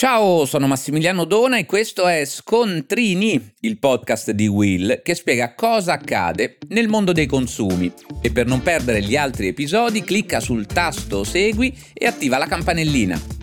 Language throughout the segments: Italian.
Ciao, sono Massimiliano Dona e questo è Scontrini, il podcast di Will che spiega cosa accade nel mondo dei consumi. E per non perdere gli altri episodi clicca sul tasto Segui e attiva la campanellina.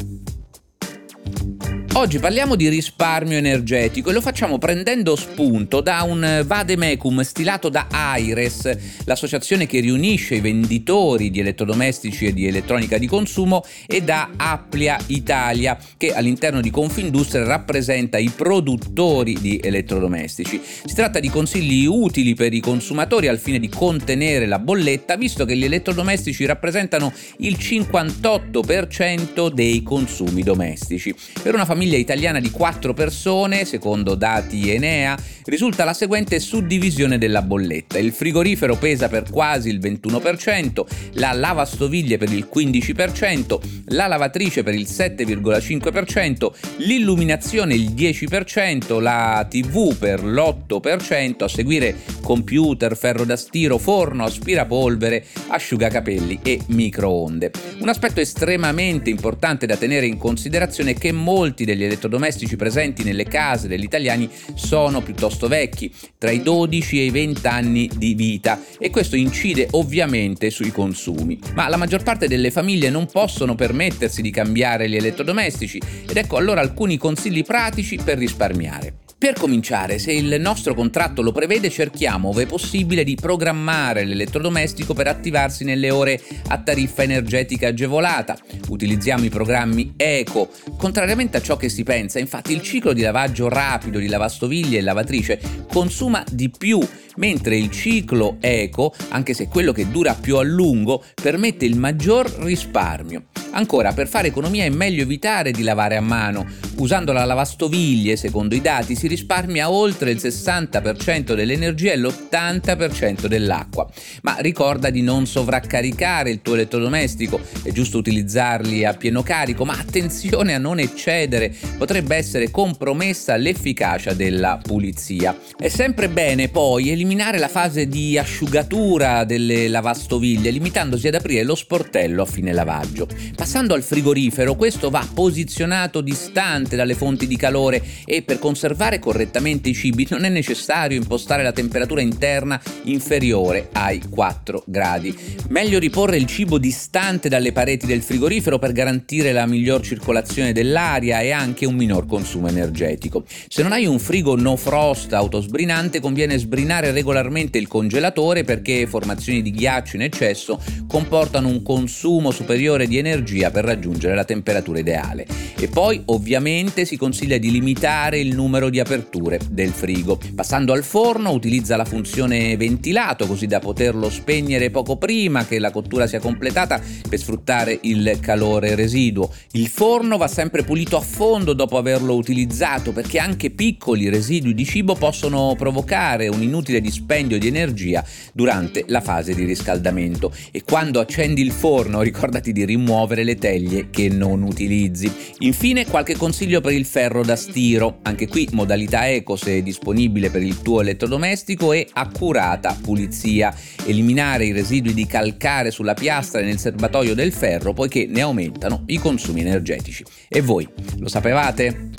Oggi parliamo di risparmio energetico e lo facciamo prendendo spunto da un vademecum stilato da AIRES, l'associazione che riunisce i venditori di elettrodomestici e di elettronica di consumo, e da Applia Italia, che all'interno di Confindustria rappresenta i produttori di elettrodomestici. Si tratta di consigli utili per i consumatori al fine di contenere la bolletta, visto che gli elettrodomestici rappresentano il 58% dei consumi domestici. Per una famiglia famiglia italiana di 4 persone, secondo dati Enea, risulta la seguente suddivisione della bolletta. Il frigorifero pesa per quasi il 21%, la lavastoviglie per il 15%, la lavatrice per il 7,5%, l'illuminazione il 10%, la TV per l'8%, a seguire computer, ferro da stiro, forno, aspirapolvere, asciugacapelli e microonde. Un aspetto estremamente importante da tenere in considerazione è che molti degli elettrodomestici presenti nelle case degli italiani sono piuttosto vecchi, tra i 12 e i 20 anni di vita e questo incide ovviamente sui consumi. Ma la maggior parte delle famiglie non possono permettersi di cambiare gli elettrodomestici ed ecco allora alcuni consigli pratici per risparmiare. Per cominciare, se il nostro contratto lo prevede, cerchiamo, ove possibile, di programmare l'elettrodomestico per attivarsi nelle ore a tariffa energetica agevolata. Utilizziamo i programmi Eco. Contrariamente a ciò che si pensa, infatti, il ciclo di lavaggio rapido di lavastoviglie e lavatrice consuma di più mentre il ciclo eco, anche se quello che dura più a lungo, permette il maggior risparmio. Ancora, per fare economia è meglio evitare di lavare a mano. Usando la lavastoviglie, secondo i dati, si risparmia oltre il 60% dell'energia e l'80% dell'acqua. Ma ricorda di non sovraccaricare il tuo elettrodomestico, è giusto utilizzarli a pieno carico, ma attenzione a non eccedere, potrebbe essere compromessa l'efficacia della pulizia. È sempre bene poi eliminare la fase di asciugatura delle lavastoviglie, limitandosi ad aprire lo sportello a fine lavaggio. Passando al frigorifero, questo va posizionato distante dalle fonti di calore e per conservare correttamente i cibi non è necessario impostare la temperatura interna inferiore ai 4 gradi. Meglio riporre il cibo distante dalle pareti del frigorifero per garantire la miglior circolazione dell'aria e anche un minor consumo energetico. Se non hai un frigo no frost autosbrinante conviene sbrinare regolarmente il congelatore perché formazioni di ghiaccio in eccesso comportano un consumo superiore di energia per raggiungere la temperatura ideale. E poi ovviamente si consiglia di limitare il numero di aperture del frigo. Passando al forno utilizza la funzione ventilato così da poterlo spegnere poco prima che la cottura sia completata per sfruttare il calore residuo. Il forno va sempre pulito a fondo dopo averlo utilizzato perché anche piccoli residui di cibo possono provocare un inutile dispendio di energia durante la fase di riscaldamento e quando accendi il forno ricordati di rimuovere le teglie che non utilizzi. Infine qualche consiglio per il ferro da stiro, anche qui modalità eco se disponibile per il tuo elettrodomestico e accurata pulizia. Eliminare i residui di calcare sulla piastra e nel serbatoio del ferro poiché ne aumentano i consumi energetici. E voi, lo sapevate?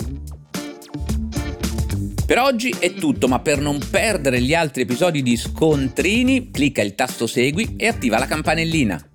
Per oggi è tutto, ma per non perdere gli altri episodi di Scontrini, clicca il tasto Segui e attiva la campanellina.